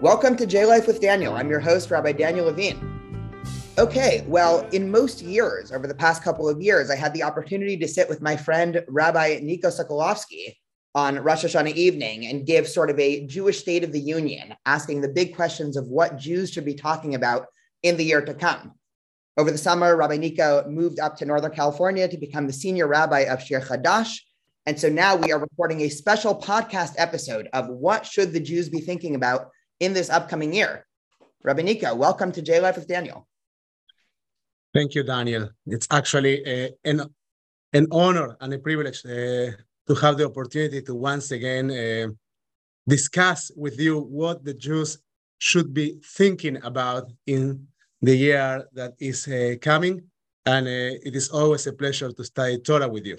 Welcome to J Life with Daniel. I'm your host, Rabbi Daniel Levine. Okay, well, in most years, over the past couple of years, I had the opportunity to sit with my friend Rabbi Nico Socolovsky on Rosh Hashanah evening and give sort of a Jewish State of the Union, asking the big questions of what Jews should be talking about in the year to come. Over the summer, Rabbi Nico moved up to Northern California to become the senior rabbi of Shir Chadash. And so now we are recording a special podcast episode of what should the Jews be thinking about in this upcoming year. Rabbi Nico, welcome to J Life with Daniel. Thank you, Daniel. It's actually uh, an, an honor and a privilege uh, to have the opportunity to once again uh, discuss with you what the Jews should be thinking about in the year that is uh, coming. And uh, it is always a pleasure to study Torah with you.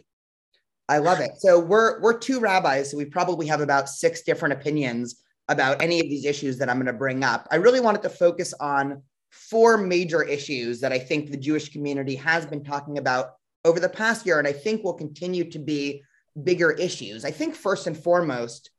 I love it. So we're we're two rabbis, so we probably have about six different opinions about any of these issues that I'm going to bring up. I really wanted to focus on four major issues that I think the Jewish community has been talking about over the past year, and I think will continue to be bigger issues. I think first and foremost,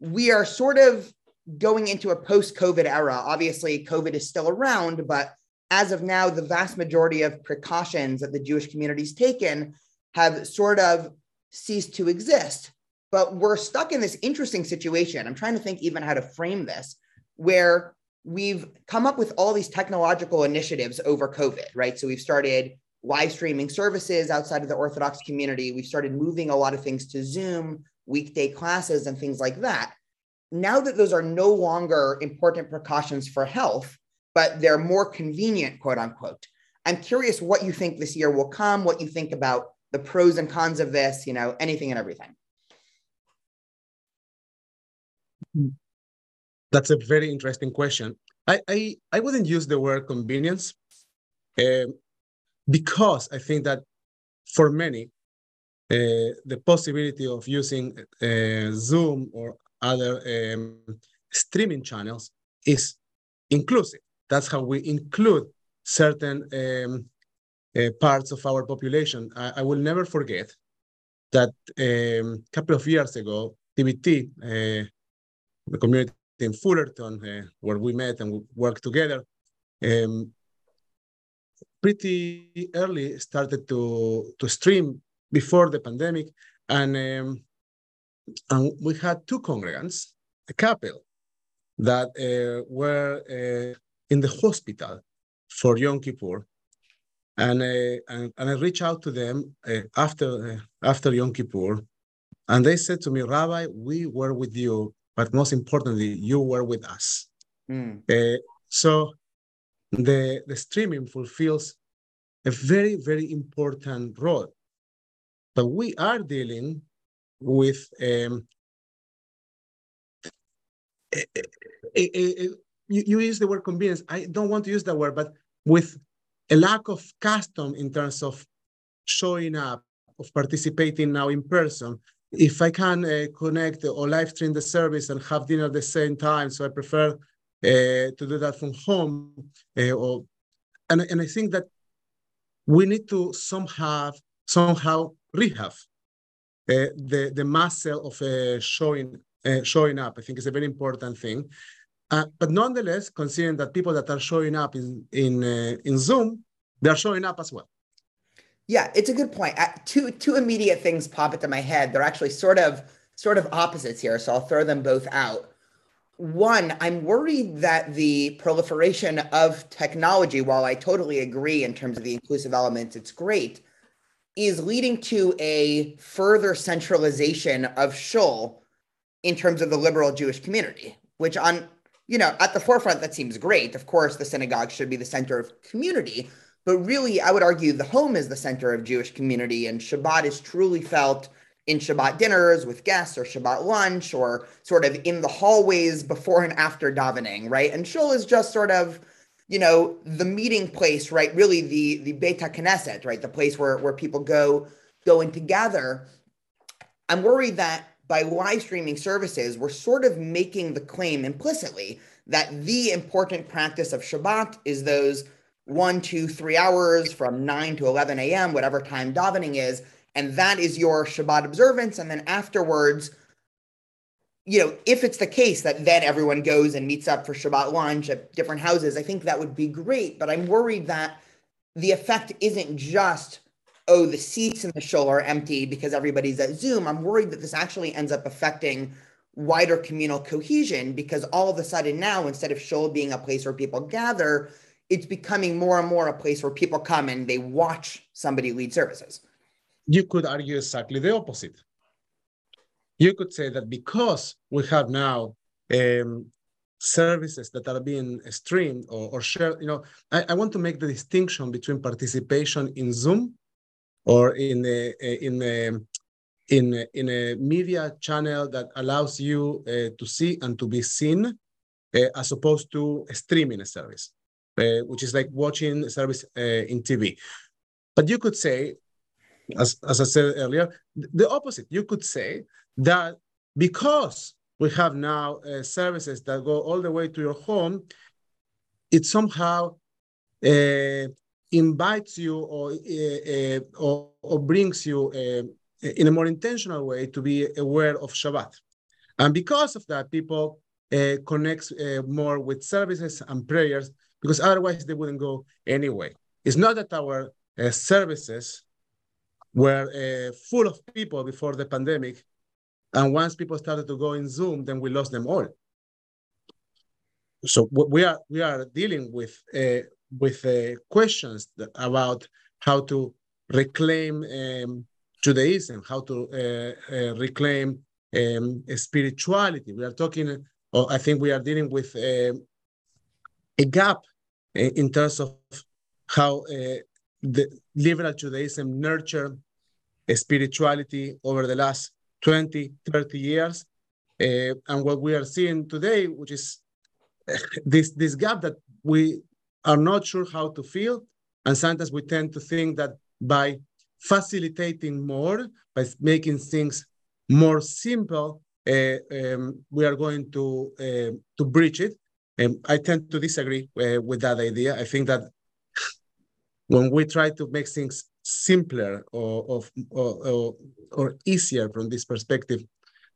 we are sort of going into a post COVID era. Obviously, COVID is still around, but as of now, the vast majority of precautions that the Jewish community's taken have sort of ceased to exist. But we're stuck in this interesting situation. I'm trying to think even how to frame this, where we've come up with all these technological initiatives over COVID, right? So we've started live streaming services outside of the Orthodox community. We've started moving a lot of things to Zoom, weekday classes, and things like that. Now that those are no longer important precautions for health, but they're more convenient, quote unquote. I'm curious what you think this year will come, what you think about the pros and cons of this, you know, anything and everything. That's a very interesting question. I, I, I wouldn't use the word convenience uh, because I think that for many, uh, the possibility of using uh, Zoom or other um, streaming channels is inclusive. That's how we include certain um, uh, parts of our population. I, I, will never forget that a um, couple of years ago, TBT, the community in Fullerton, uh, where we met and worked together, um, pretty early started to, to stream before the pandemic. And, um, and we had two congregants, a couple, that uh, were uh, in the hospital for Yom Kippur. And, uh, and, and I reached out to them uh, after, uh, after Yom Kippur, and they said to me, Rabbi, we were with you but most importantly, you were with us. Mm. Uh, so the, the streaming fulfills a very, very important role. But we are dealing with um, a, a, a, you, you use the word convenience. I don't want to use that word, but with a lack of custom in terms of showing up, of participating now in person, if I can uh, connect or live stream the service and have dinner at the same time, so I prefer uh, to do that from home. Uh, or, and, and I think that we need to somehow somehow rehab uh, the the muscle of uh, showing uh, showing up. I think is a very important thing. but nonetheless, considering that people that are showing up in in in Zoom, they are showing up as well. Yeah, it's a good point. Two two immediate things pop into my head. They're actually sort of sort of opposites here, so I'll throw them both out. One, I'm worried that the proliferation of technology, while I totally agree in terms of the inclusive elements, it's great, is leading to a further centralization of shul in terms of the liberal Jewish community, which on you know at the forefront that seems great. Of course, the synagogue should be the center of community, but really, I would argue the home is the center of Jewish community, and Shabbat is truly felt in Shabbat dinners with guests or Shabbat lunch or sort of in the hallways before and after davening, right? And shul is just sort of, you know, the meeting place, right? Really the the Beit HaKnesset, right? The place where where people go go in together. I'm worried that by live streaming services, we're sort of making the claim implicitly that the important practice of Shabbat is those one, two, three hours from 9 to 11 a.m., whatever time davening is. And that is your Shabbat observance. And then afterwards, you know, if it's the case that then everyone goes and meets up for Shabbat lunch at different houses, I think that would be great. But I'm worried that the effect isn't just, oh, the seats in the shul are empty because everybody's at Zoom. I'm worried that this actually ends up affecting wider communal cohesion because all of a sudden now, instead of shul being a place where people gather, it's becoming more and more a place where people come and they watch somebody lead services. You could argue exactly the opposite you could say that because we have now um, services that are being streamed or, or shared, you know, I, I, want to make the distinction between participation in Zoom or in a, in a, in a, in a media channel that allows you uh, to see and to be seen uh, as opposed to streaming a service, uh, which is like watching service uh, in TV. But you could say, as, as I said earlier, the opposite. You could say that because we have now uh, services that go all the way to your home, it somehow uh, invites you or, uh, or, or, brings you in a more intentional way to be aware of Shabbat. And because of that, people uh, connect more with services and prayers because otherwise they wouldn't go anyway. It's not that our services were full of people before the pandemic and once people started to go in Zoom, then we lost them all. So we are we are dealing with uh, with uh, questions about how to reclaim um, Judaism, how to uh, uh reclaim um, spirituality. We are talking, I think we are dealing with uh, a gap in terms of how uh, the liberal Judaism nurtured spirituality over the last 20, 30 years. Uh, and what we are seeing today, which is this, this gap that we are not sure how to fill. And sometimes we tend to think that by facilitating more, by making things more simple, um, we are going to uh, to breach it. And I tend to disagree uh, with that idea. I think that when we try to make things simpler or, or, or, or easier from this perspective.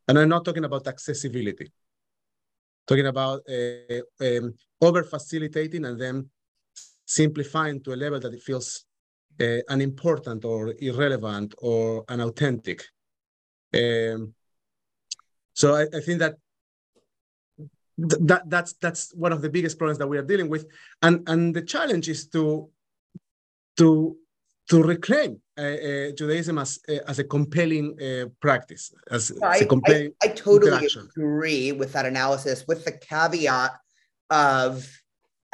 And I'm not talking about accessibility, talking about uh, um, over facilitating and then simplifying to a level that it feels uh, unimportant or irrelevant or unauthentic. Um, so I, I think that th that that's that's one of the biggest problems that we are dealing with, and and the challenge is to to to reclaim uh, uh, Judaism as uh, as a compelling uh, practice, as, I, as, a compelling I, I totally agree with that analysis, with the caveat of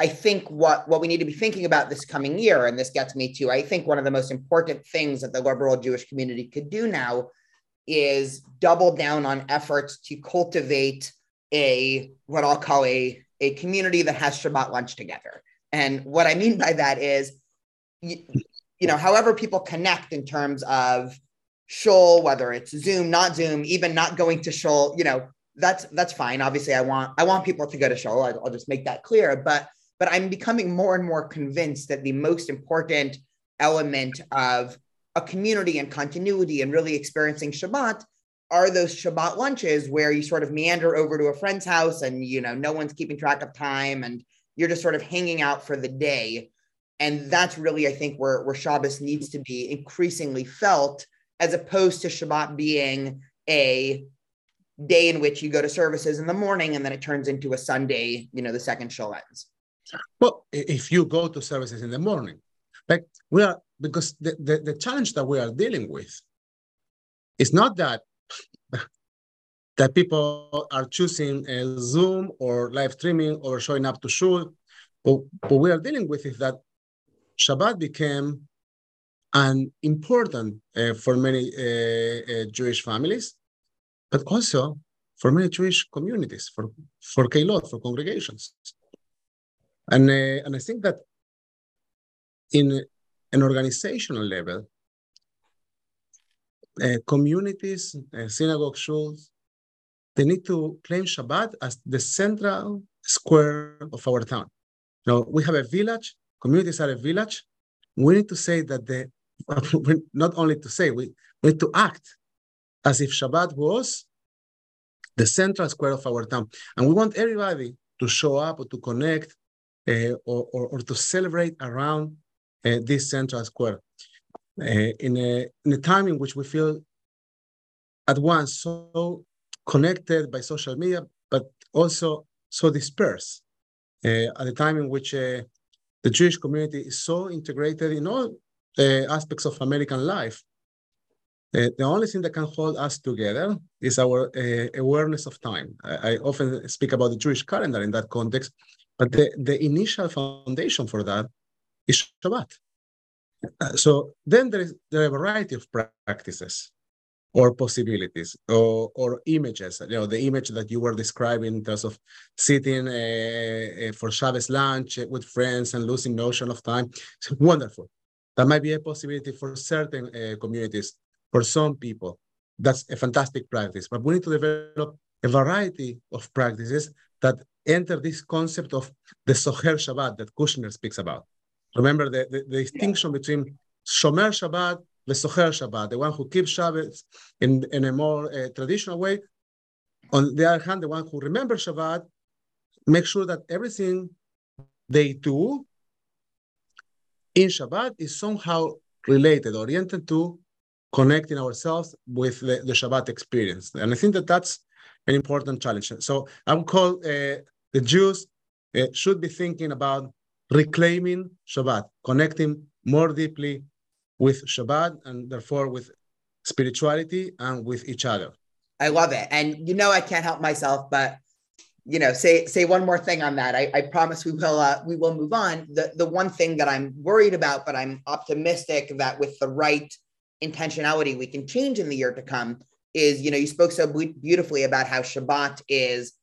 I think what what we need to be thinking about this coming year, and this gets me to I think one of the most important things that the liberal Jewish community could do now is double down on efforts to cultivate a what I'll call a a community that has Shabbat lunch together. And what I mean by that is you know, however people connect in terms of shul, whether it's Zoom, not Zoom, even not going to shul, you know, that's that's fine. Obviously, I want I want people to go to shul. I, I'll just make that clear. But but I'm becoming more and more convinced that the most important element of a community and continuity and really experiencing Shabbat are those Shabbat lunches where you sort of meander over to a friend's house and you know no one's keeping track of time and you're just sort of hanging out for the day and that's really, I think, where, where Shabbos needs to be increasingly felt, as opposed to Shabbat being a day in which you go to services in the morning and then it turns into a Sunday, you know, the second shul ends. Well, if you go to services in the morning, like we are, because the, the, the challenge that we are dealing with is not that that people are choosing a Zoom or live streaming or showing up to shul. But what we are dealing with is that Shabbat became an important uh, for many uh, uh, Jewish families, but also for many Jewish communities, for for keilot, for congregations, and uh, and I think that in an organizational level, uh, communities, uh, synagogue shuls, they need to claim Shabbat as the central square of our town. Now we have a village communities are a village, we need to say that the, not only to say, we need to act as if Shabbat was the central square of our town. And we want everybody to show up or to connect uh, or, or, or, to celebrate around this central square. Uh, in, a, in a time in which we feel at once so connected by social media, but also so dispersed. Uh, at a time in which uh, the Jewish community is so integrated in all uh, aspects of American life, uh, the only thing that can hold us together is our uh, awareness of time. I, I, often speak about the Jewish calendar in that context, but the, the initial foundation for that is Shabbat. So then there is there are a variety of practices or possibilities or, or images. You know, the image that you were describing in terms of sitting uh, uh for Shabbos lunch with friends and losing notion of time. It's wonderful. That might be a possibility for certain uh, communities for some people. That's a fantastic practice, but we need to develop a variety of practices that enter this concept of the Zocher Shabbat that Kushner speaks about. Remember the, the, the distinction between Shomer Shabbat the Zocher Shabbat, the one who keeps Shabbat in, in a more uh, traditional way. On the other hand, the one who remembers Shabbat, make sure that everything they do in Shabbat is somehow related, oriented to connecting ourselves with the, the Shabbat experience. And I think that that's an important challenge. So I would call uh, the Jews uh, should be thinking about reclaiming Shabbat, connecting more deeply with Shabbat and therefore with spirituality and with each other. I love it. And you know, I can't help myself, but you know, say say one more thing on that. I, I promise we will uh, we will move on. The the one thing that I'm worried about, but I'm optimistic that with the right intentionality we can change in the year to come is, you know, you spoke so beautifully about how Shabbat is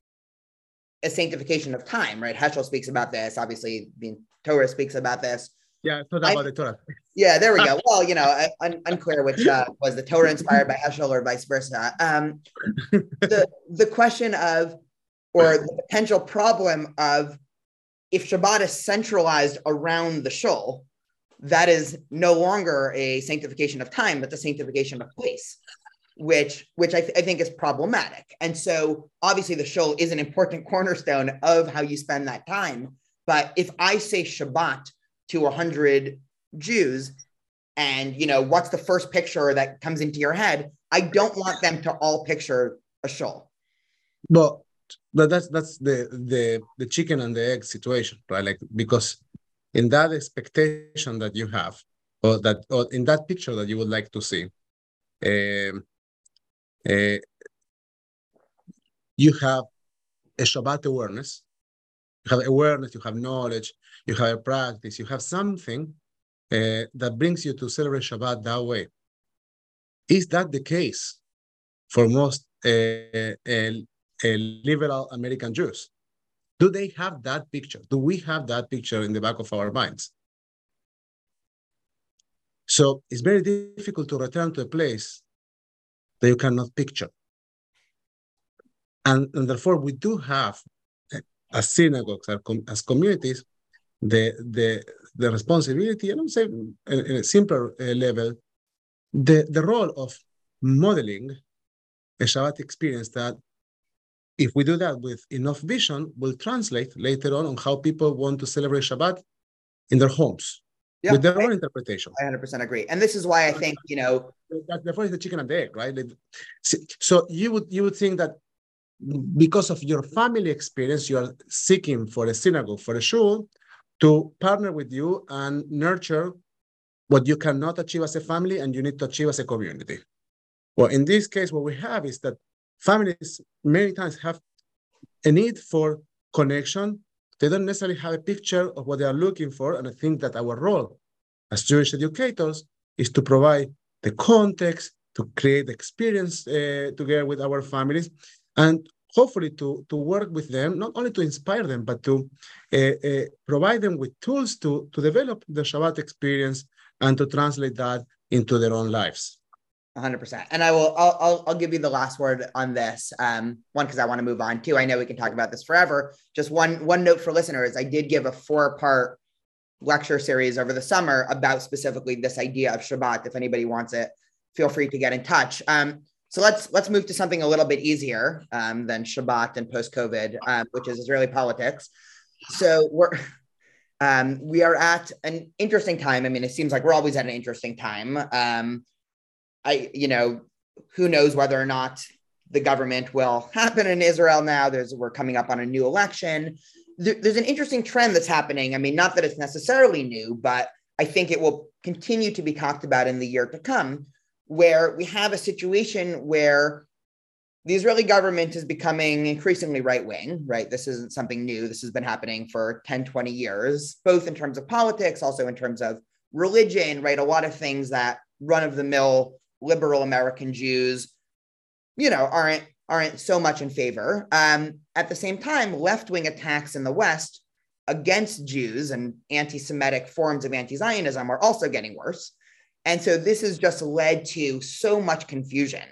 a sanctification of time, right? Heschel speaks about this. Obviously, the Torah speaks about this. Yeah, about the Torah. Yeah, there we go. Well, you know, un- unclear which uh, was the Torah inspired by Heschel or vice versa. Um, the the question of or the potential problem of if Shabbat is centralized around the shul, that is no longer a sanctification of time, but the sanctification of place, which which I, th- I think is problematic. And so obviously the shul is an important cornerstone of how you spend that time. But if I say Shabbat to a 100 Jews, and you know what's the first picture that comes into your head, I don't want them to all picture a shul. But but that's that's the the the chicken and the egg situation, right? Like because in that expectation that you have, or that or in that picture that you would like to see, um, uh, you have a Shabbat awareness, you have awareness, you have knowledge, you have a practice, you have something uh, that brings you to celebrate Shabbat that way. Is that the case for most uh, uh, liberal American Jews? Do they have that picture? Do we have that picture in the back of our minds? So it's very difficult to return to a place that you cannot picture. And, and therefore, we do have, as synagogues, as communities, the, the, the responsibility, and I'm saying in a simpler uh, level, the, the role of modeling a Shabbat experience that if we do that with enough vision, will translate later on on how people want to celebrate Shabbat in their homes yeah, with their I, own interpretation. I 100% agree. And this is why I think, you know, that therefore is the chicken and the egg, right? So you would you would think that because of your family experience, you are seeking for a synagogue, for a shul, to partner with you and nurture what you cannot achieve as a family and you need to achieve as a community. Well, in this case, what we have is that families many times have a need for connection. They don't necessarily have a picture of what they are looking for. And I think that our role as Jewish educators is to provide the context, to create the experience uh, together with our families, and hopefully to, to work with them, not only to inspire them, but to uh, uh, provide them with tools to, to develop the Shabbat experience and to translate that into their own lives. 100% and i will I'll, I'll, I'll give you the last word on this um, one because i want to move on too i know we can talk about this forever just one one note for listeners i did give a four part lecture series over the summer about specifically this idea of shabbat if anybody wants it feel free to get in touch um, so let's let's move to something a little bit easier um, than Shabbat and post COVID, um, which is Israeli politics. So we're um, we are at an interesting time. I mean, it seems like we're always at an interesting time. I you know who knows whether or not the government will happen in Israel now. There's we're coming up on a new election. There, there's an interesting trend that's happening. I mean, not that it's necessarily new, but I think it will continue to be talked about in the year to come where we have a situation where the Israeli government is becoming increasingly right wing, right? This isn't something new. This has been happening for 10, 20 years, both in terms of politics, also in terms of religion, right? A lot of things that run of the mill liberal American Jews, you know, aren't aren't so much in favor. Um, at the same time, left wing attacks in the West against Jews and anti Semitic forms of anti Zionism are also getting worse. And so this has just led to so much confusion.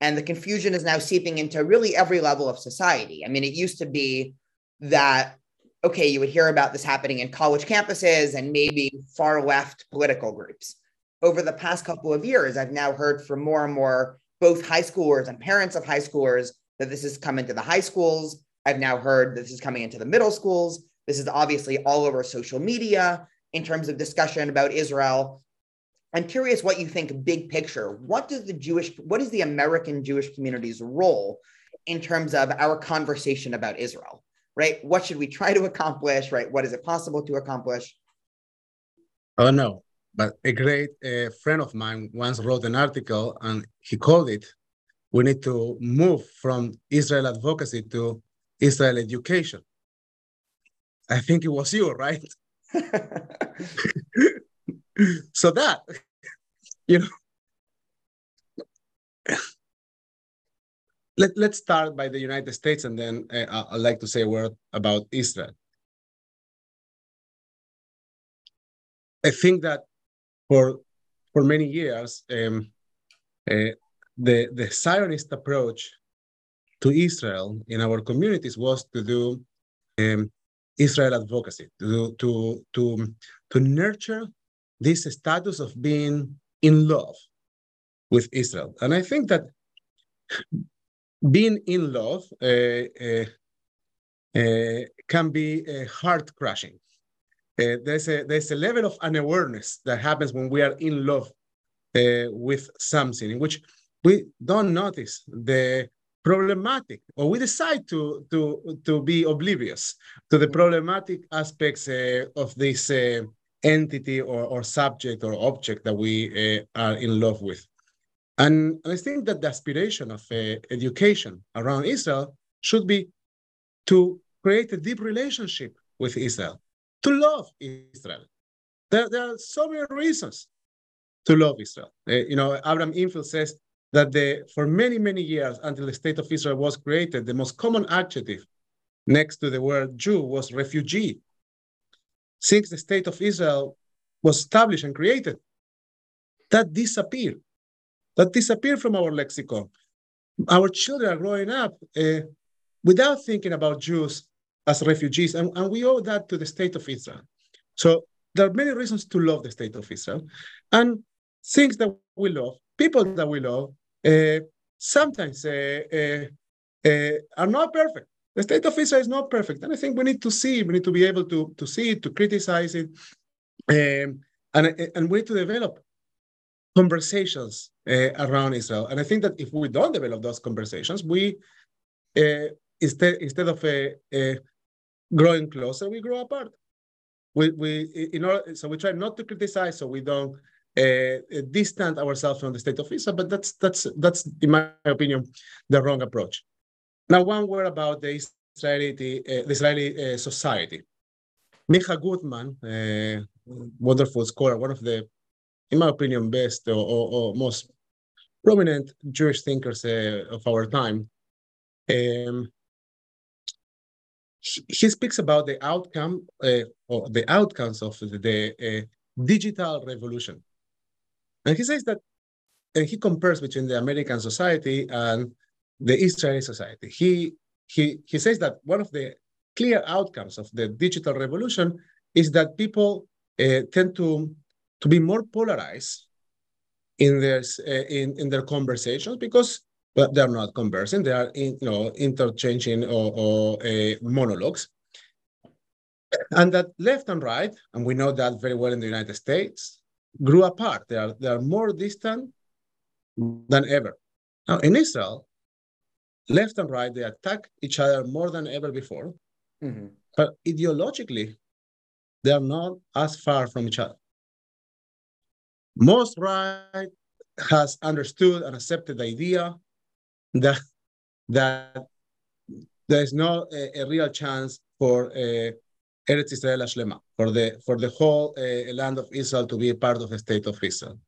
And the confusion is now seeping into really every level of society. I mean, it used to be that, okay, you would hear about this happening in college campuses and maybe far left political groups. Over the past couple of years, I've now heard from more and more both high schoolers and parents of high schoolers that this has come into the high schools. I've now heard this is coming into the middle schools. This is obviously all over social media in terms of discussion about Israel. I'm curious what you think big picture. What does the Jewish, what is the American Jewish community's role in terms of our conversation about Israel, right? What should we try to accomplish, right? What is it possible to accomplish? Uh, oh know, but a great uh, friend of mine once wrote an article and he called it, we need to move from Israel advocacy to Israel education. I think it was you, right? so that you know let, let's start by the united states and then uh, i'd like to say a word about israel i think that for for many years um, uh, the the zionist approach to israel in our communities was to do um, israel advocacy to to to to nurture this status of being in love with Israel. And I think that being in love uh, uh, uh, can be uh, heart crushing. Uh, there's, a, there's a level of unawareness that happens when we are in love uh, with something in which we don't notice the problematic or we decide to, to, to be oblivious to the problematic aspects of this entity or, or subject or object that we uh, are in love with. And I think that the aspiration of uh, education around Israel should be to create a deep relationship with Israel, to love Israel. There, there are so many reasons to love Israel. Uh, you know, Abraham Infeld says that the, for many, many years until the state of Israel was created, the most common adjective next to the word Jew was refugee since the state of Israel was established and created, that disappeared. That disappeared from our lexicon. Our children are growing up uh, without thinking about Jews as refugees, and, and we owe that to the state of Israel. So there are many reasons to love the state of Israel, and things that we love, people that we love, uh, sometimes uh, uh, are not perfect. The state of Israel is not perfect, and I think we need to see, we need to be able to, to see it, to criticize it, um, and, and we need to develop conversations around Israel. And I think that if we don't develop those conversations, we instead instead of uh, uh growing closer, we grow apart. We we in order, so we try not to criticize, so we don't uh, distance ourselves from the state of Israel. But that's that's that's in my opinion the wrong approach. Now, one word about the Israeli, uh, the Israeli uh, society. Micah Goodman, uh, wonderful scholar, one of the, in my opinion, best or, or, or most prominent Jewish thinkers uh, of our time. Um, he speaks about the outcome uh, or the outcomes of the, the uh, digital revolution. And he says that, and he compares between the American society and the Israeli society. He, he, he says that one of the clear outcomes of the digital revolution is that people uh, tend to, to be more polarized in their, uh, in, in their conversations because but they're not conversing. They are, in, you know, interchanging or, or uh, monologues. And that left and right, and we know that very well in the United States, grew apart. They are, they are more distant than ever. Now, in Israel, left and right, they attack each other more than ever before. Mm-hmm. But ideologically, they are not as far from each other. Most right has understood and accepted the idea that that there is no a, a real chance for uh, Eretz Israel Shlema, for the for the whole uh, land of Israel to be part of the state of Israel.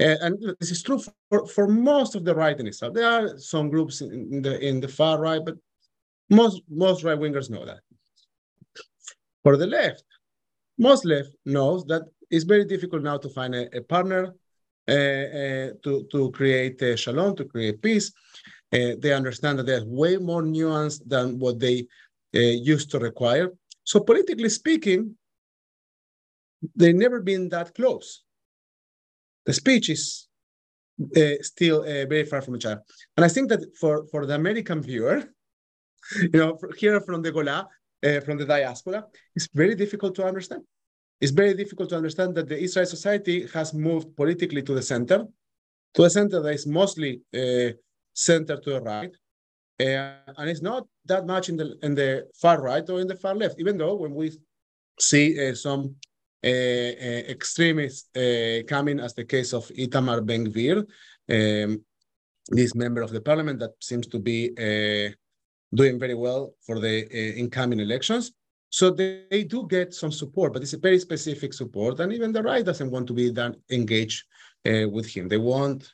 Uh, and this is true for, for most of the right in Israel. There are some groups in the in the far right, but most most right wingers know that. For the left, most left knows that it's very difficult now to find a, a partner to, to create a shalom, to create peace. Uh, they understand that there's way more nuance than what they uh, used to require. So politically speaking, they've never been that close. The speech is uh, still uh, very far from each other. And I think that for, for the American viewer, you know, here from the Gola, uh, from the diaspora, it's very difficult to understand. It's very difficult to understand that the Israel society has moved politically to the center, to a center that is mostly uh, centered to the right, uh, and it's not that much in the in the far right or in the far left. Even though when we see uh, some uh, uh, extremists uh, coming, as the case of Itamar Ben Gvir, um, this member of the parliament that seems to be doing very well for the incoming elections. So they, they, do get some support, but it's a very specific support. And even the right doesn't want to be that engaged uh, with him. They want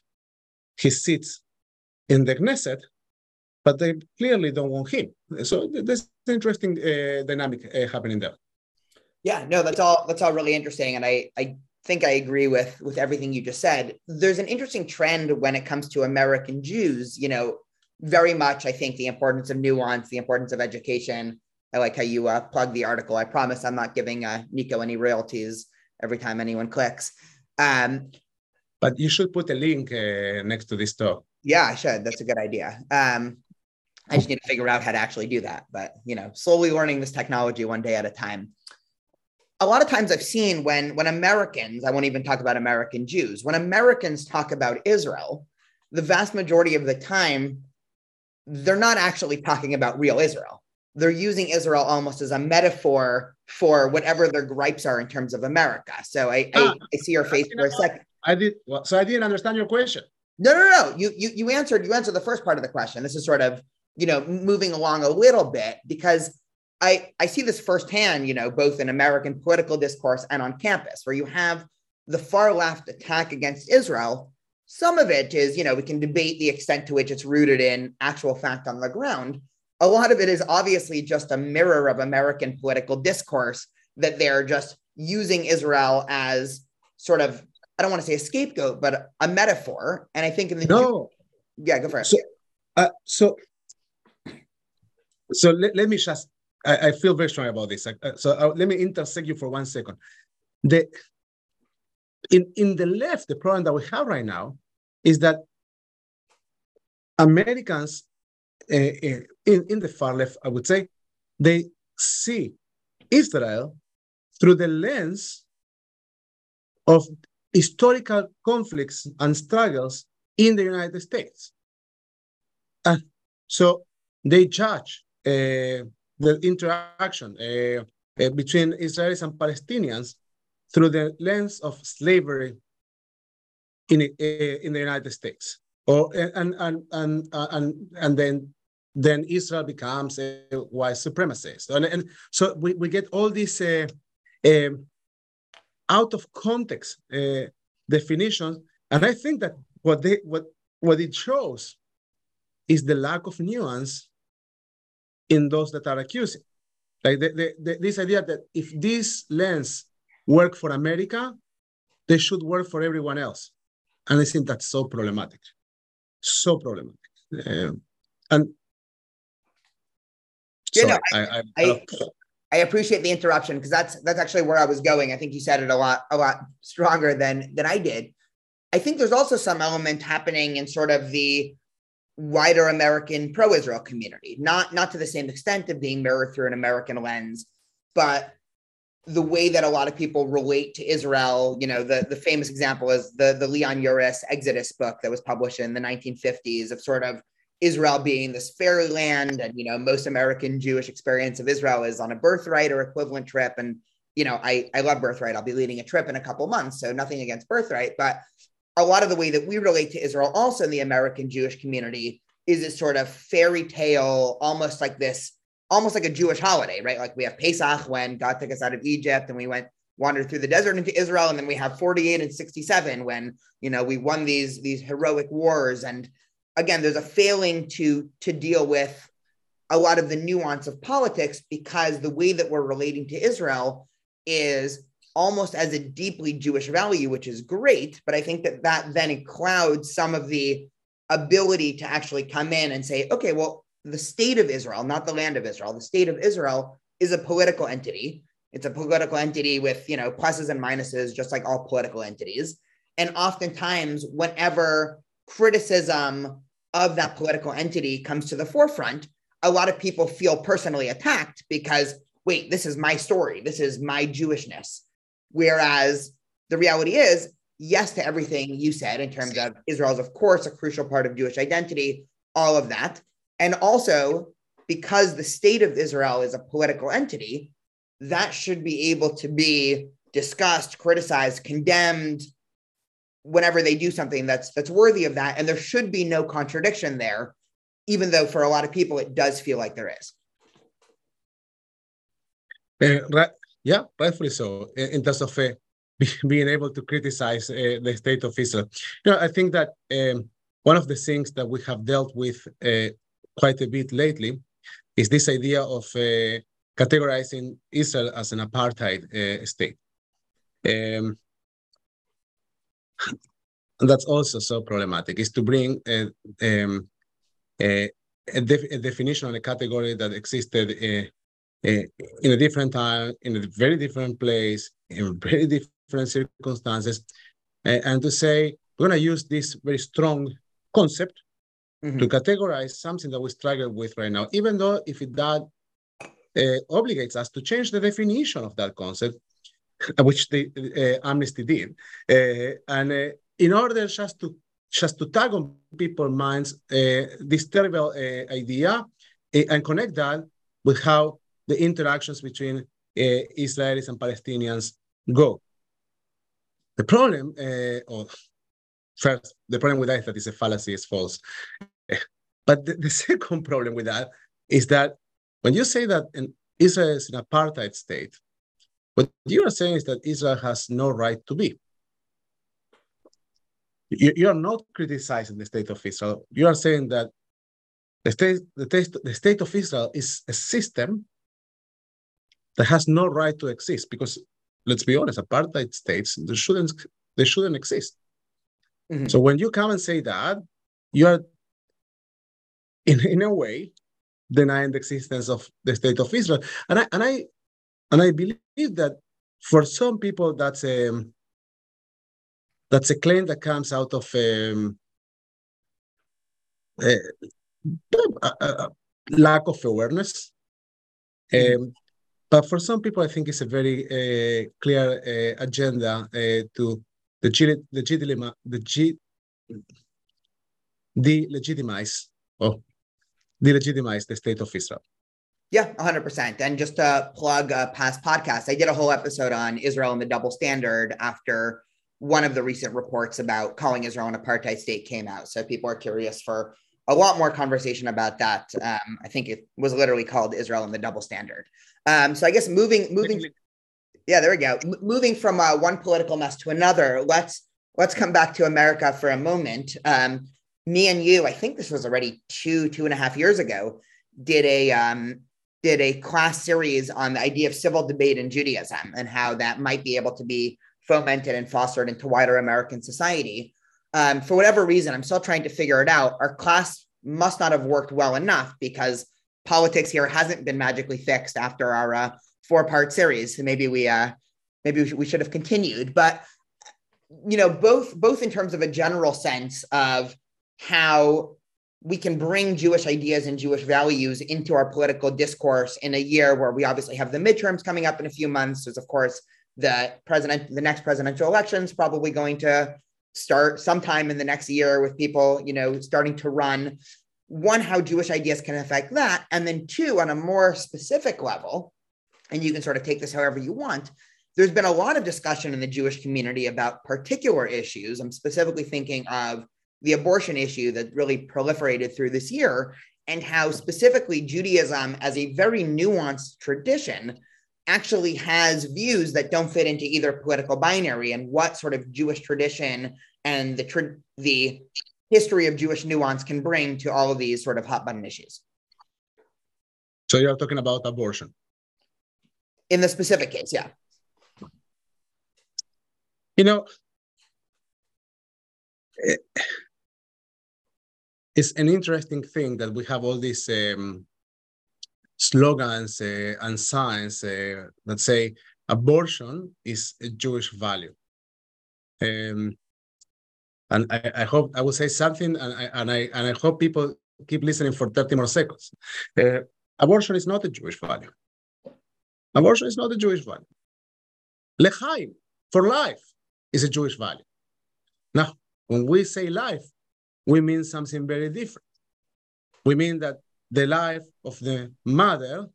his seats in the Knesset, but they clearly don't want him. So there's an interesting uh, dynamic uh, happening there. Yeah, no, that's all. That's all really interesting, and I I think I agree with with everything you just said. There's an interesting trend when it comes to American Jews. You know, very much, I think, the importance of nuance, the importance of education. I like how you uh, plug the article. I promise I'm not giving uh, Nico any royalties every time anyone clicks. Um, but you should put a link uh, next to this talk. Yeah, I should. That's a good idea. Um, I just need to figure out how to actually do that. But you know, slowly learning this technology one day at a time. A lot of times I've seen when when Americans, I won't even talk about American Jews, when Americans talk about Israel, the vast majority of the time they're not actually talking about real Israel. They're using Israel almost as a metaphor for whatever their gripes are in terms of America. So I, ah, I, I, see your face for a second. I did well, so I didn't understand your question. No, no, no. You you you answered you answered the first part of the question. This is sort of, you know, moving along a little bit because I I see this firsthand, you know, both in American political discourse and on campus, where you have the far left attack against Israel some of it is, you know, we can debate the extent to which it's rooted in actual fact on the ground. A lot of it is obviously just a mirror of American political discourse that they're just using Israel as sort of, I don't want to say a scapegoat, but a metaphor. And I think in the no, yeah, go for it. So, uh, so, so let, let me just. I, I feel very strong about this. Uh, so uh, let me intersect you for one second. The in, in the left, the problem that we have right now is that Americans in, in the far left, I would say, they see Israel through the lens of historical conflicts and struggles in the United States. And so they judge uh, the interaction uh, uh, between Israelis and Palestinians through the lens of slavery in in the United States, or and and and and and then then Israel becomes a white supremacist, and, and so we, we get all these uh, uh, out of context uh, definitions, and I think that what they what what it shows is the lack of nuance in those that are accusing. Like the, the, the, this idea that if this lens work for America, they should work for everyone else. And I think that's so problematic, so problematic. Uh, and sorry, know, I, I, I, I, appreciate the interruption because that's that's actually where I was going. I think you said it a lot a lot stronger than than I did. I think there's also some element happening in sort of the wider American pro-Israel community, not not to the same extent of being mirrored through an American lens, but the way that a lot of people relate to Israel, you know, the, the famous example is the, the Leon Uris Exodus book that was published in the 1950s of sort of Israel being this fairy land. And, you know, most American Jewish experience of Israel is on a birthright or equivalent trip. And, you know, I, I love birthright. I'll be leading a trip in a couple months. So nothing against birthright. But a lot of the way that we relate to Israel also in the American Jewish community is this sort of fairy tale, almost like this almost like a Jewish holiday, right? Like we have Pesach when God took us out of Egypt and we went wandered through the desert into Israel, and then we have 48 and 67 when you know we won these these heroic wars. And again, there's a failing to to deal with a lot of the nuance of politics because the way that we're relating to Israel is almost as a deeply Jewish value, which is great. But I think that that then clouds some of the ability to actually come in and say, okay, well, the state of Israel, not the land of Israel, the state of Israel is a political entity. It's a political entity with, you know, pluses and minuses, just like all political entities. And oftentimes, whenever criticism of that political entity comes to the forefront, a lot of people feel personally attacked because, wait, this is my story. This is my Jewishness. Whereas the reality is, yes to everything you said in terms of Israel is, of course, a crucial part of Jewish identity, all of that. And also, because the state of Israel is a political entity, that should be able to be discussed, criticized, condemned whenever they do something that's that's worthy of that. And there should be no contradiction there, even though for a lot of people it does feel like there is. Uh, right, yeah, rightfully so. In terms of uh, being able to criticize uh, the state of Israel, you know, I think that um, one of the things that we have dealt with quite a bit lately is this idea of categorizing Israel as an apartheid state. Um, that's also so problematic, is to bring a, um, a, a, def a definition of a category that existed uh, uh, in a different time, in a very different place, in very different circumstances, and to say, we're going to use this very strong concept mm-hmm. to categorize something that we struggle with right now, even though if it that uh, obligates us to change the definition of that concept, which the uh, amnesty did, uh, and uh, in order just to just to tag on people's minds uh, this terrible uh, idea and connect that with how the interactions between Israelis and Palestinians go. The problem, or First, the problem with that is that it's a fallacy, it's false. But the, the second problem with that is that when you say that Israel is an apartheid state, what you are saying is that Israel has no right to be. You, you are not criticizing the state of Israel. You are saying that the state, the, state, the state of Israel is a system that has no right to exist because, let's be honest, apartheid states they shouldn't they shouldn't exist. Mm-hmm. So when you come and say that, you are in, in a way denying the existence of the state of Israel. And I and I and I believe that for some people that's a that's a claim that comes out of um, a, a, a lack of awareness. Mm-hmm. Um, but for some people, I think it's a very uh, clear uh, agenda uh, to the legitima, the G, delegitimize, oh, delegitimize the state of Israel. Yeah, 100%. And just to plug a past podcast, I did a whole episode on Israel and the double standard after one of the recent reports about calling Israel an apartheid state came out. So people are curious for a lot more conversation about that. Um, I think it was literally called Israel and the double standard. Um, so I guess moving moving yeah, there we go. M- moving from uh, one political mess to another, let's let's come back to America for a moment. Um, me and you, I think this was already two two and a half years ago, did a um, did a class series on the idea of civil debate in Judaism and how that might be able to be fomented and fostered into wider American society. Um, for whatever reason, I'm still trying to figure it out. Our class must not have worked well enough because politics here hasn't been magically fixed after our uh, four part series. maybe we uh maybe we should, we should have continued. But you know, both both in terms of a general sense of how we can bring Jewish ideas and Jewish values into our political discourse in a year where we obviously have the midterms coming up in a few months. There's, of course, the president, the next presidential election is probably going to start sometime in the next year with people, you know, starting to run. One, how Jewish ideas can affect that. And then two, on a more specific level, and you can sort of take this however you want, there's been a lot of discussion in the Jewish community about particular issues. I'm specifically thinking of the abortion issue that really proliferated through this year and how specifically Judaism as a very nuanced tradition actually has views that don't fit into either political binary and what sort of Jewish tradition and the tra- the history of Jewish nuance can bring to all of these sort of hot button issues. So you're talking about abortion. In the specific case, yeah. You know, it, it's an interesting thing that we have all these um, slogans uh, and signs uh, that say abortion is a Jewish value. Um, and I, I, hope I will say something, and I, and I and I hope people keep listening for 30 more seconds. Uh, abortion is not a Jewish value. Abortion is not a Jewish value. Lechaim, for life, is a Jewish value. Now, when we say life, we mean something very different. We mean that the life of the mother,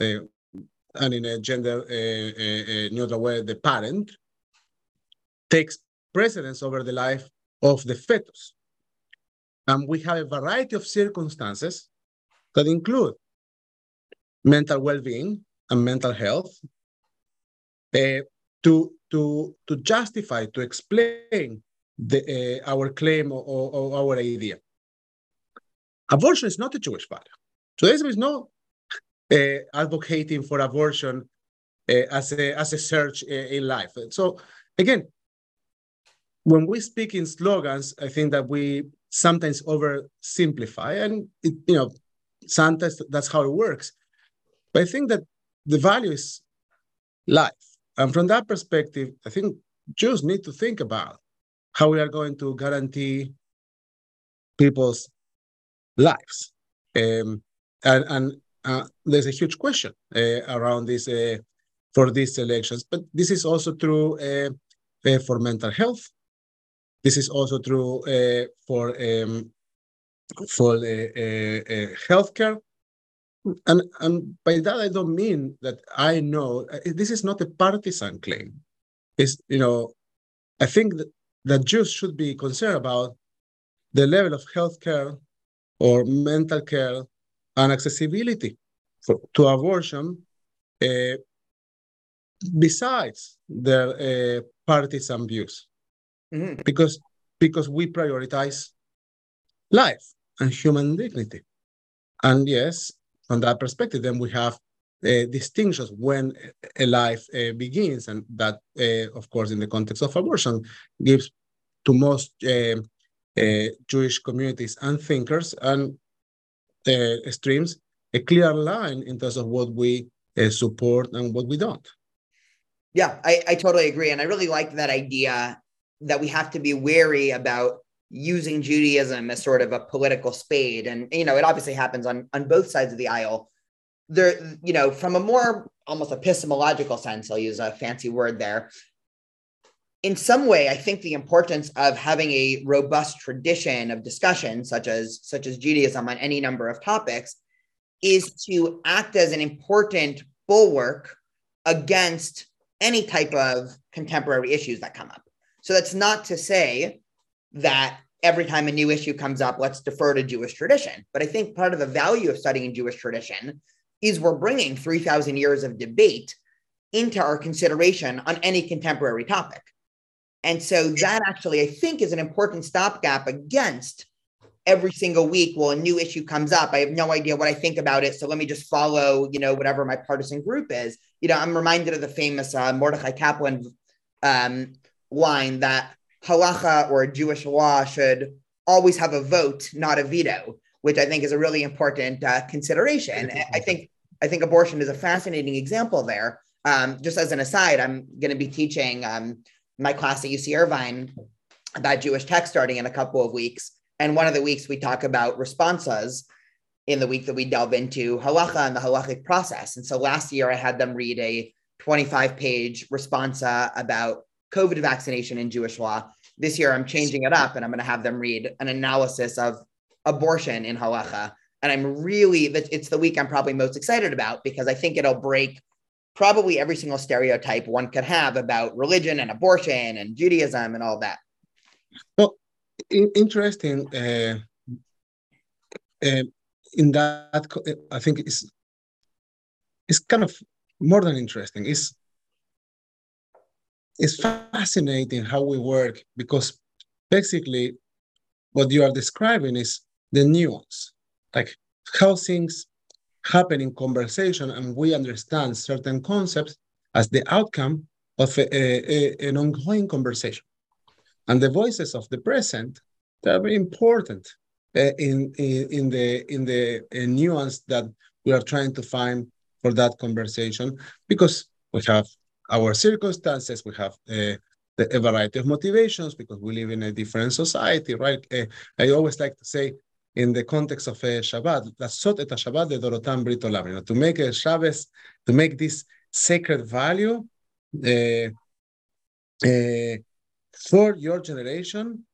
and in a gender uh, uh, neutral way, the parent, takes precedence over the life of the fetus. And we have a variety of circumstances that include mental well-being and mental health uh, to, to, to justify, to explain the, uh, our claim or, or, our idea. Abortion is not a Jewish value. Judaism is not uh, advocating for abortion uh, as, a, as a search uh, in life. So again, when we speak in slogans, I think that we sometimes oversimplify, and it, you know, sometimes that's how it works. But I think that the value is life, and from that perspective, I think Jews need to think about how we are going to guarantee people's lives. Um, and and uh, there's a huge question uh, around this uh, for these elections, but this is also true uh, uh, for mental health. This is also true uh, for um, for healthcare. And, and by that, I don't mean that I know this is not a partisan claim. It's, you know, I think that that Jews should be concerned about the level of healthcare or mental care and accessibility for, to abortion uh, besides their uh, partisan views. Mm-hmm. Because, because we prioritize life and human dignity. And yes, from that perspective, then we have uh, distinctions when a life uh, begins, and that, uh, of course, in the context of abortion, gives to most uh, uh, Jewish communities and thinkers and streams a clear line in terms of what we support and what we don't. Yeah, I, I totally agree. And I really like that idea that we have to be wary about using Judaism as sort of a political spade. And, you know, it obviously happens on, on both sides of the aisle there, you know, from a more almost epistemological sense, I'll use a fancy word there. In some way, I think the importance of having a robust tradition of discussion, such as such as Judaism on any number of topics, is to act as an important bulwark against any type of contemporary issues that come up. So that's not to say that every time a new issue comes up, let's defer to Jewish tradition. But I think part of the value of studying Jewish tradition is we're bringing 3,000 years of debate into our consideration on any contemporary topic. And so that actually, I think, is an important stopgap against every single week. Well, a new issue comes up. I have no idea what I think about it. So let me just follow, you know, whatever my partisan group is. You know, I'm reminded of the famous uh, Mordecai Kaplan um, line that halacha or Jewish law should always have a vote, not a veto which I think is a really important uh, consideration. I think I think abortion is a fascinating example there. Um, just as an aside, I'm going to be teaching um, my class at UC Irvine about Jewish text starting in a couple of weeks. And one of the weeks we talk about responsas in the week that we delve into halacha and the halachic process. And so last year I had them read a 25 page responsa about COVID vaccination in Jewish law. This year I'm changing it up and I'm going to have them read an analysis of abortion in halacha. And I'm really, it's the week I'm probably most excited about because I think it'll break probably every single stereotype one could have about religion and abortion and Judaism and all that. Well, interesting. Uh, uh, in that, I think it's it's kind of more than interesting. It's it's fascinating how we work because basically what you are describing is the nuance, like how things happen in conversation and we understand certain concepts as the outcome of a, a, an ongoing conversation. And the voices of the present, they're very important uh, in, in, in the, in the uh, nuance that we are trying to find for that conversation because we have our circumstances, we have uh, the, a variety of motivations because we live in a different society, right? I always like to say in the context of a Shabbat, לעשות את השבת לדורותם ברית עולם, to make a Shabbos, to make this sacred value uh, uh, for your generation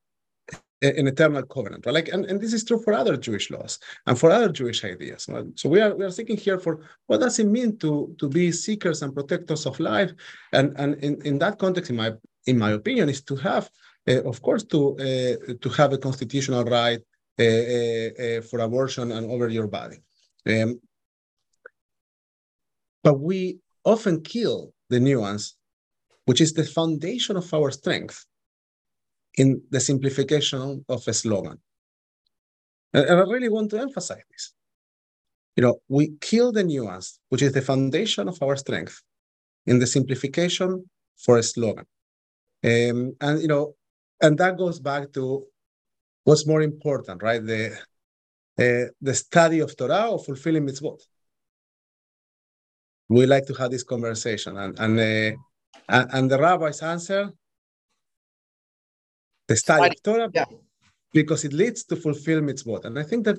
an eternal covenant, right? Like, and, and this is true for other Jewish laws and for other Jewish ideas. Right? So we are we are thinking here for what does it mean to to be seekers and protectors of life, and and in, in that context, in my in my opinion, is to have, uh, of course, to uh, to have a constitutional right uh, uh, uh, for abortion and over your body. Um, but we often kill the nuance, which is the foundation of our strength in the simplification of a slogan. And, and I really want to emphasize this. You know, we kill the nuance, which is the foundation of our strength, in the simplification for a slogan. Um, and you know, and that goes back to what's more important, right? The uh, the study of Torah or fulfilling mitzvot. We like to have this conversation, and and uh, and the rabbi's answer: the study of Torah, yeah. because it leads to fulfill mitzvot. And I think that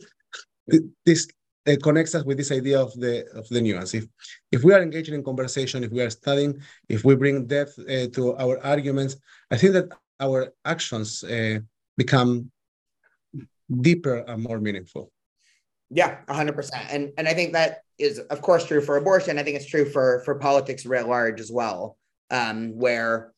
this uh, connects us with this idea of the of the nuance. If if we are engaging in conversation, if we are studying, if we bring depth uh, to our arguments, I think that our actions uh, become deeper and more meaningful. Yeah, 100%. And and I think that is of course true for abortion. I think it's true for for politics writ large as well. Um where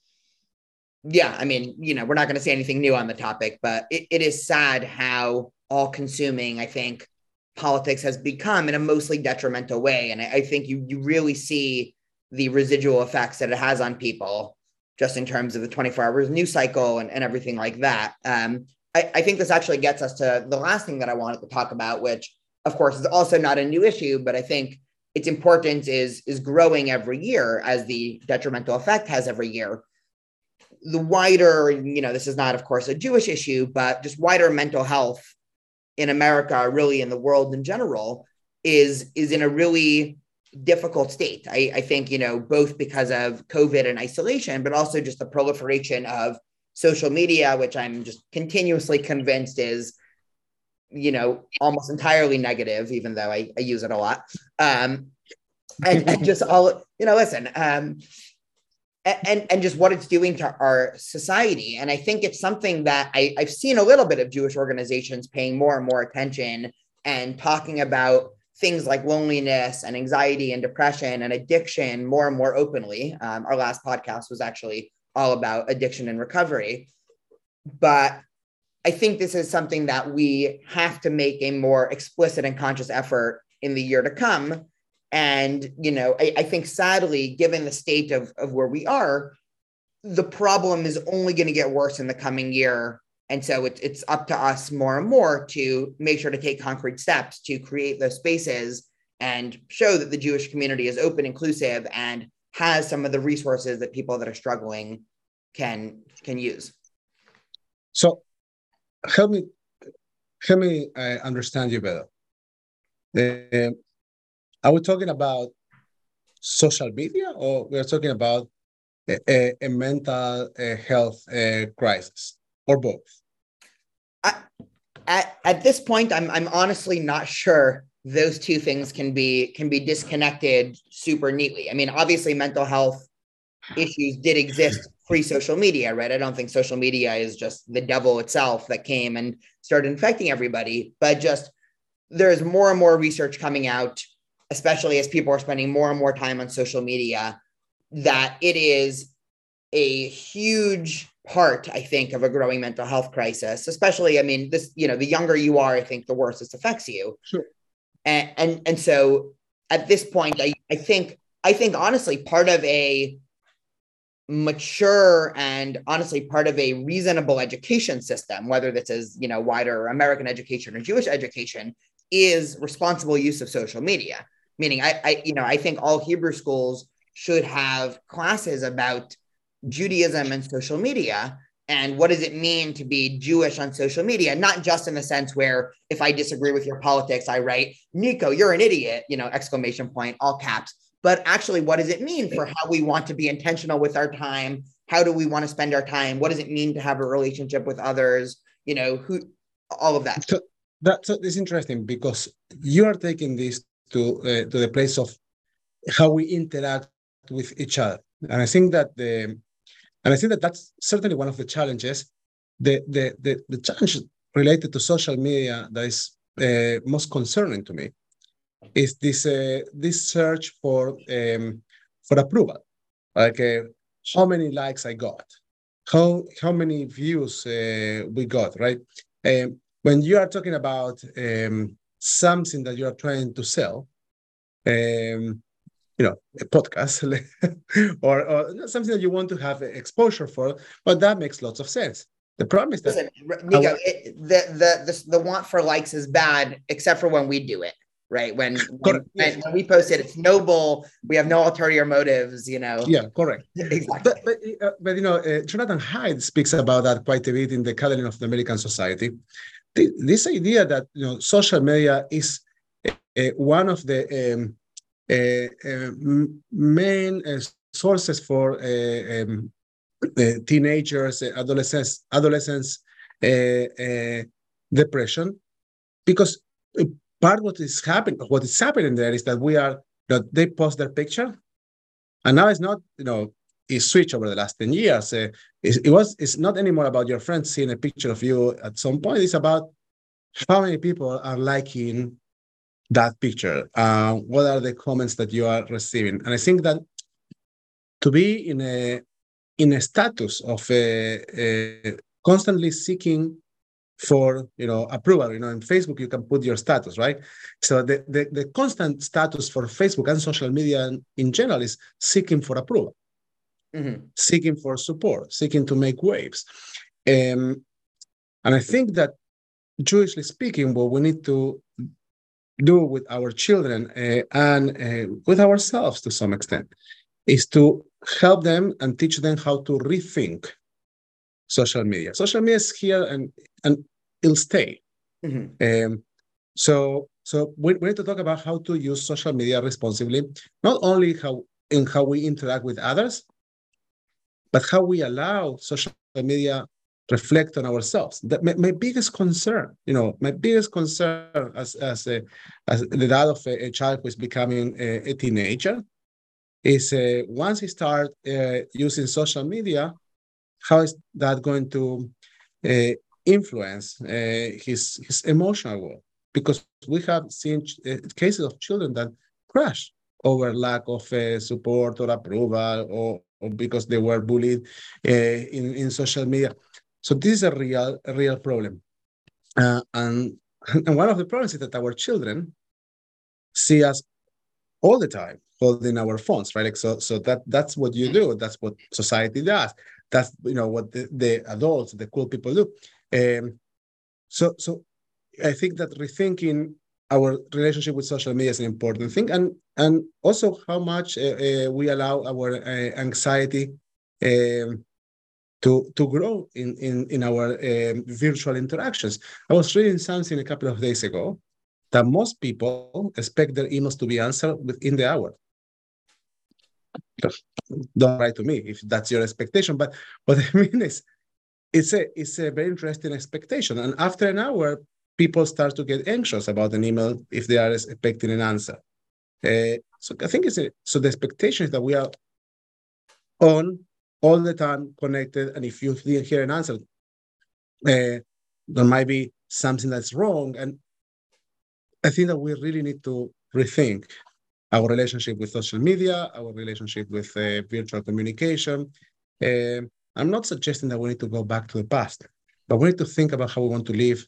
yeah, I mean, you know, we're not going to say anything new on the topic, but it, it is sad how all consuming, I think, politics has become in a mostly detrimental way. And I, I think you you really see the residual effects that it has on people just in terms of the 24 hours news cycle and, and everything like that. Um, I, I think this actually gets us to the last thing that I wanted to talk about, which of course is also not a new issue, but I think its importance is is growing every year as the detrimental effect has every year. The wider, you know, this is not, of course, a Jewish issue, but just wider mental health in America, really in the world in general, is is in a really difficult state. I, I think, you know, both because of COVID and isolation, but also just the proliferation of social media, which I'm just continuously convinced is, you know, almost entirely negative, even though I, I use it a lot. Um, and, and just all, you know, listen, um, and and just what it's doing to our society. And I think it's something that I, I've seen a little bit of Jewish organizations paying more and more attention and talking about things like loneliness and anxiety and depression and addiction more and more openly. Um, our last podcast was actually all about addiction and recovery. But I think this is something that we have to make a more explicit and conscious effort in the year to come. And, you know, I, I think sadly, given the state of, of where we are, the problem is only going to get worse in the coming year. And so it, it's up to us more and more to make sure to take concrete steps to create those spaces and show that the Jewish community is open, inclusive, and has some of the resources that people that are struggling can can use. So help me help me uh, understand you better. Uh, are we talking about social media or we are talking about a, a, mental uh, health crisis or both? I, at, at this point, I'm I'm honestly not sure those two things can be can be disconnected super neatly. I mean, obviously, mental health issues did exist pre social media, right? I don't think social media is just the devil itself that came and started infecting everybody, but just there's more and more research coming out, especially as people are spending more and more time on social media, that it is a huge part, I think, of a growing mental health crisis. Especially, I mean, this, you know, the younger you are, I think the worse this affects you. Sure. And and, and so at this point, I, I think, I think honestly, part of a mature and honestly part of a reasonable education system whether this is you know wider american education or jewish education is responsible use of social media. Meaning I, I you know i think all hebrew schools should have classes about judaism and social media and what does it mean to be jewish on social media? Not just in the sense where if i disagree with your politics i write nico you're an idiot you know exclamation point all caps. But actually what does it mean for how we want to be intentional with our time? How do we want to spend our time? What does it mean to have a relationship with others? You know who all of that. So that's is interesting because you are taking this to uh, to the place of how we interact with each other. And i think that the and i think that that's certainly one of the challenges the the the, the challenge related to social media that is uh, most concerning to me is this uh, this search for um, for approval, like uh, how many likes I got, how how many views uh, we got, right? Um, when you are talking about um, something that you are trying to sell, um, you know, a podcast or, or, something that you want to have exposure for, but that makes lots of sense. The problem is that Listen, Nico, it, the, the the the want for likes is bad, except for when we do it right? When when, when, when, we post it, it's noble. We have no ulterior motives, you know. Yeah, correct. exactly. But but, uh, but you know, uh, Jonathan Haidt speaks about that quite a bit in the Coddling of the American Society. The, this idea that you know social media is uh, one of the um, uh, uh, Eh, eh, main uh, sources for um, teenagers, adolescents, adolescents depression, because part what is happening, what is happening there is that we are that they post their picture, and now it's not you know it switched over the last 10 years. Uh, it, it, was it's not anymore about your friends seeing a picture of you at some point. It's about how many people are liking that picture. Uh, what are the comments that you are receiving? And I think that to be in a in a status of uh, uh constantly seeking for you know approval you know in facebook you can put your status right so the, the, the constant status for facebook and social media in general is seeking for approval mm-hmm. seeking for support seeking to make waves um, and i think that jewishly speaking what we need to do with our children uh, and uh, with ourselves to some extent is to help them and teach them how to rethink social media. Social media is here and and it'll stay. Mm-hmm. Um, so so we, we need to talk about how to use social media responsibly, not only how in how we interact with others, but how we allow social media reflect on ourselves. That my, my biggest concern, you know, my biggest concern as as a, as the dad of a, a child who is becoming a, a teenager is uh, once he start uh, using social media, how is that going to uh, influence uh, his his emotional world? Because we have seen uh, cases of children that crash over lack of uh, support or approval or, or, because they were bullied uh, in, in social media. So this is a real a real problem. Uh, and, and one of the problems is that our children see us all the time holding our phones, right? Like so, so that that's what you do. That's what society does. That's you know what the, the adults, the cool people do. Um, so so I think that rethinking our relationship with social media is an important thing, and and also how much uh, uh, we allow our uh, anxiety um, to to grow in in in our um, virtual interactions. I was reading something a couple of days ago that most people expect their emails to be answered within the hour don't write to me if that's your expectation. But what I mean is, it's a it's a very interesting expectation. And after an hour, people start to get anxious about an email if they are expecting an answer. Uh, so I think it's a, so the expectation is that we are on all the time connected, and if you didn't hear an answer, uh, there might be something that's wrong. And I think that we really need to rethink our relationship with social media, our relationship with uh, virtual communication. Uh, I'm not suggesting that we need to go back to the past, but we need to think about how we want to live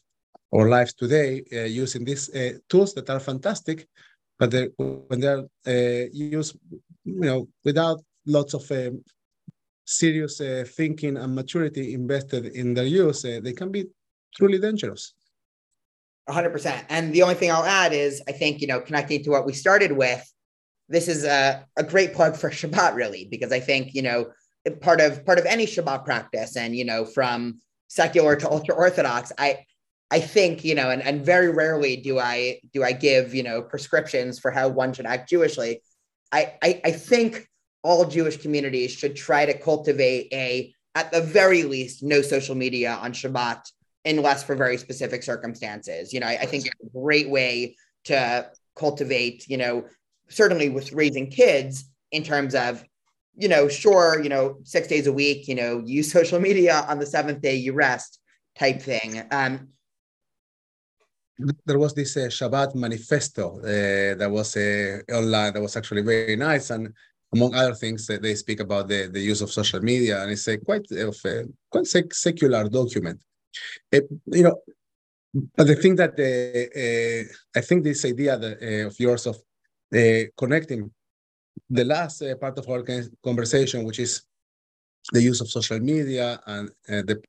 our lives today uh, using these tools that are fantastic, but they're, when they're used, you know, without lots of um, serious uh, thinking and maturity invested in their use, they can be truly dangerous. 100%. And the only thing I'll add is I think, you know, connecting to what we started with, this is a, a great plug for Shabbat, really, because I think, you know, part of part of any Shabbat practice and, you know, from secular to ultra orthodox, I I think, you know, and, and very rarely do I do I give, you know, prescriptions for how one should act Jewishly. I, I, I think all Jewish communities should try to cultivate a, at the very least, no social media on Shabbat unless for very specific circumstances. You know, I, I think it's a great way to cultivate, you know, certainly with raising kids in terms of, you know, sure, you know, six days a week, you know, use social media on the seventh day, you rest type thing. Um, there was this uh, Shabbat manifesto uh, that was uh, online that was actually very nice. And among other things, uh, they speak about the, the use of social media. And it's a quite, of a, quite sec- secular document. It, you know, but the thing that uh, uh, I think this idea that, uh, of yours of connecting the last part of our conversation, which is the use of social media and the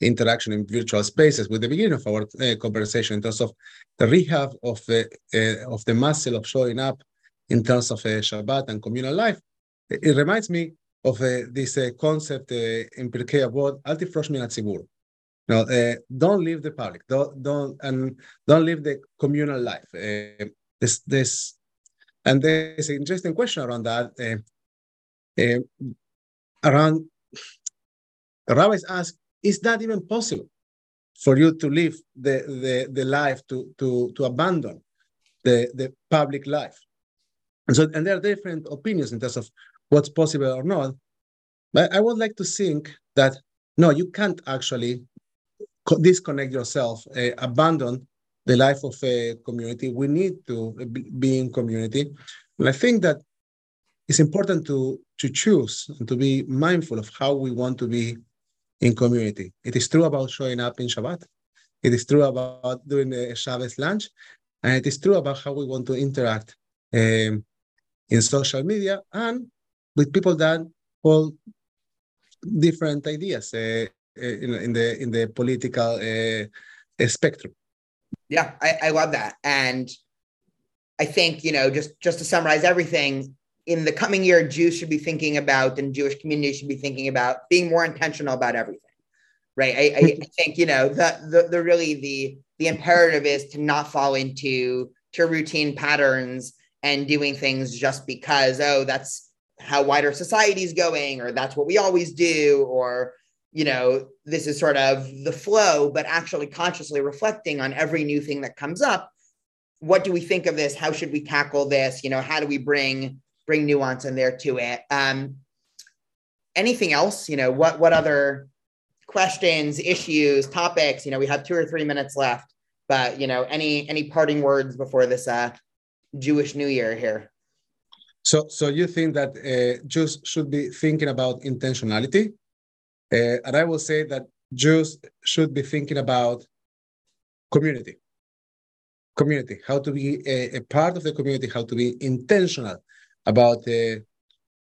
interaction in virtual spaces with the beginning of our uh, conversation in terms of the rehab of the uh, of the muscle of showing up in terms of uh, Shabbat and communal life. It, it reminds me of this concept in Pirkei Avot, Al tifrosh min no, uh, don't leave the public. Don't don't and don't leave the communal life. Uh, this this and there's an interesting question around that. Uh, around rabbis ask, is that even possible for you to live the the, the life to to to abandon the the public life? And so and there are different opinions in terms of what's possible or not. But I would like to think that no, you can't actually disconnect yourself, uh, abandon the life of a community. We need to be in community. And I think that it's important to, to choose and to be mindful of how we want to be in community. It is true about showing up in Shabbat. It is true about doing the Shabbos lunch. And it is true about how we want to interact um, in social media and with people that hold different ideas. Uh, in, in the in the political uh, spectrum. Yeah, I, I love that, and I think you know just just to summarize everything. In the coming year, Jews should be thinking about, and Jewish communities should be thinking about being more intentional about everything, right? I, I, I think you know the, the the really the the imperative is to not fall into to routine patterns and doing things just because oh that's how wider society is going or that's what we always do or you know, this is sort of the flow, but actually consciously reflecting on every new thing that comes up. What do we think of this? How should we tackle this? You know, how do we bring bring nuance in there to it? Um, anything else? You know, what what other questions, issues, topics? You know, we have two or three minutes left, but you know, any any parting words before this uh, Jewish New Year here? So, so you think that uh, Jews should be thinking about intentionality uh, and I will say that Jews should be thinking about community. Community, how to be a, a part of the community, how to be intentional about uh,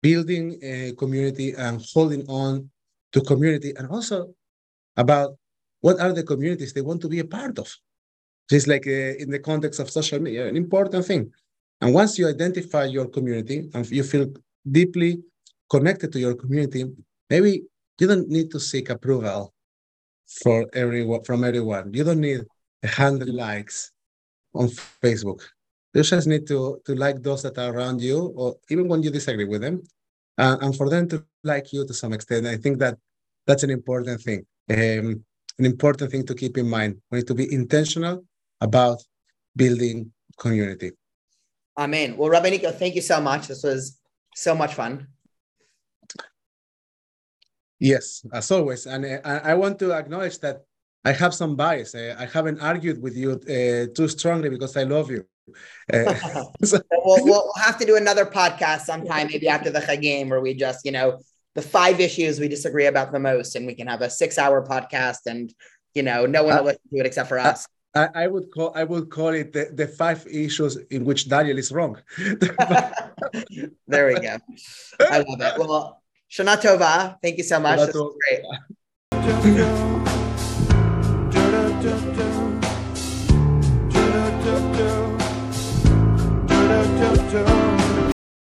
building a community and holding on to community, and also about what are the communities they want to be a part of. Just like uh, in the context of social media, an important thing. And once you identify your community and you feel deeply connected to your community, maybe you don't need to seek approval for everyone from everyone. You don't need a hundred likes on Facebook. You just need to to like those that are around you, or even when you disagree with them, uh, and for them to like you to some extent. I think that that's an important thing. Um, an important thing to keep in mind. We need to be intentional about building community. Amen. Well, Rabbi Nico, thank you so much. This was so much fun. Yes, as always. And uh, I want to acknowledge that I have some bias. Uh, I haven't argued with you uh, too strongly because I love you. Uh, so. we'll, we'll have to do another podcast sometime, maybe after the game, where we just, you know, the five issues we disagree about the most, and we can have a six-hour podcast, and you know, no one will listen to it except for us. I, I, would call I would call it the, the five issues in which Daniel is wrong. there we go. I love it. Well, Shana Tova, thank you so much. This was great.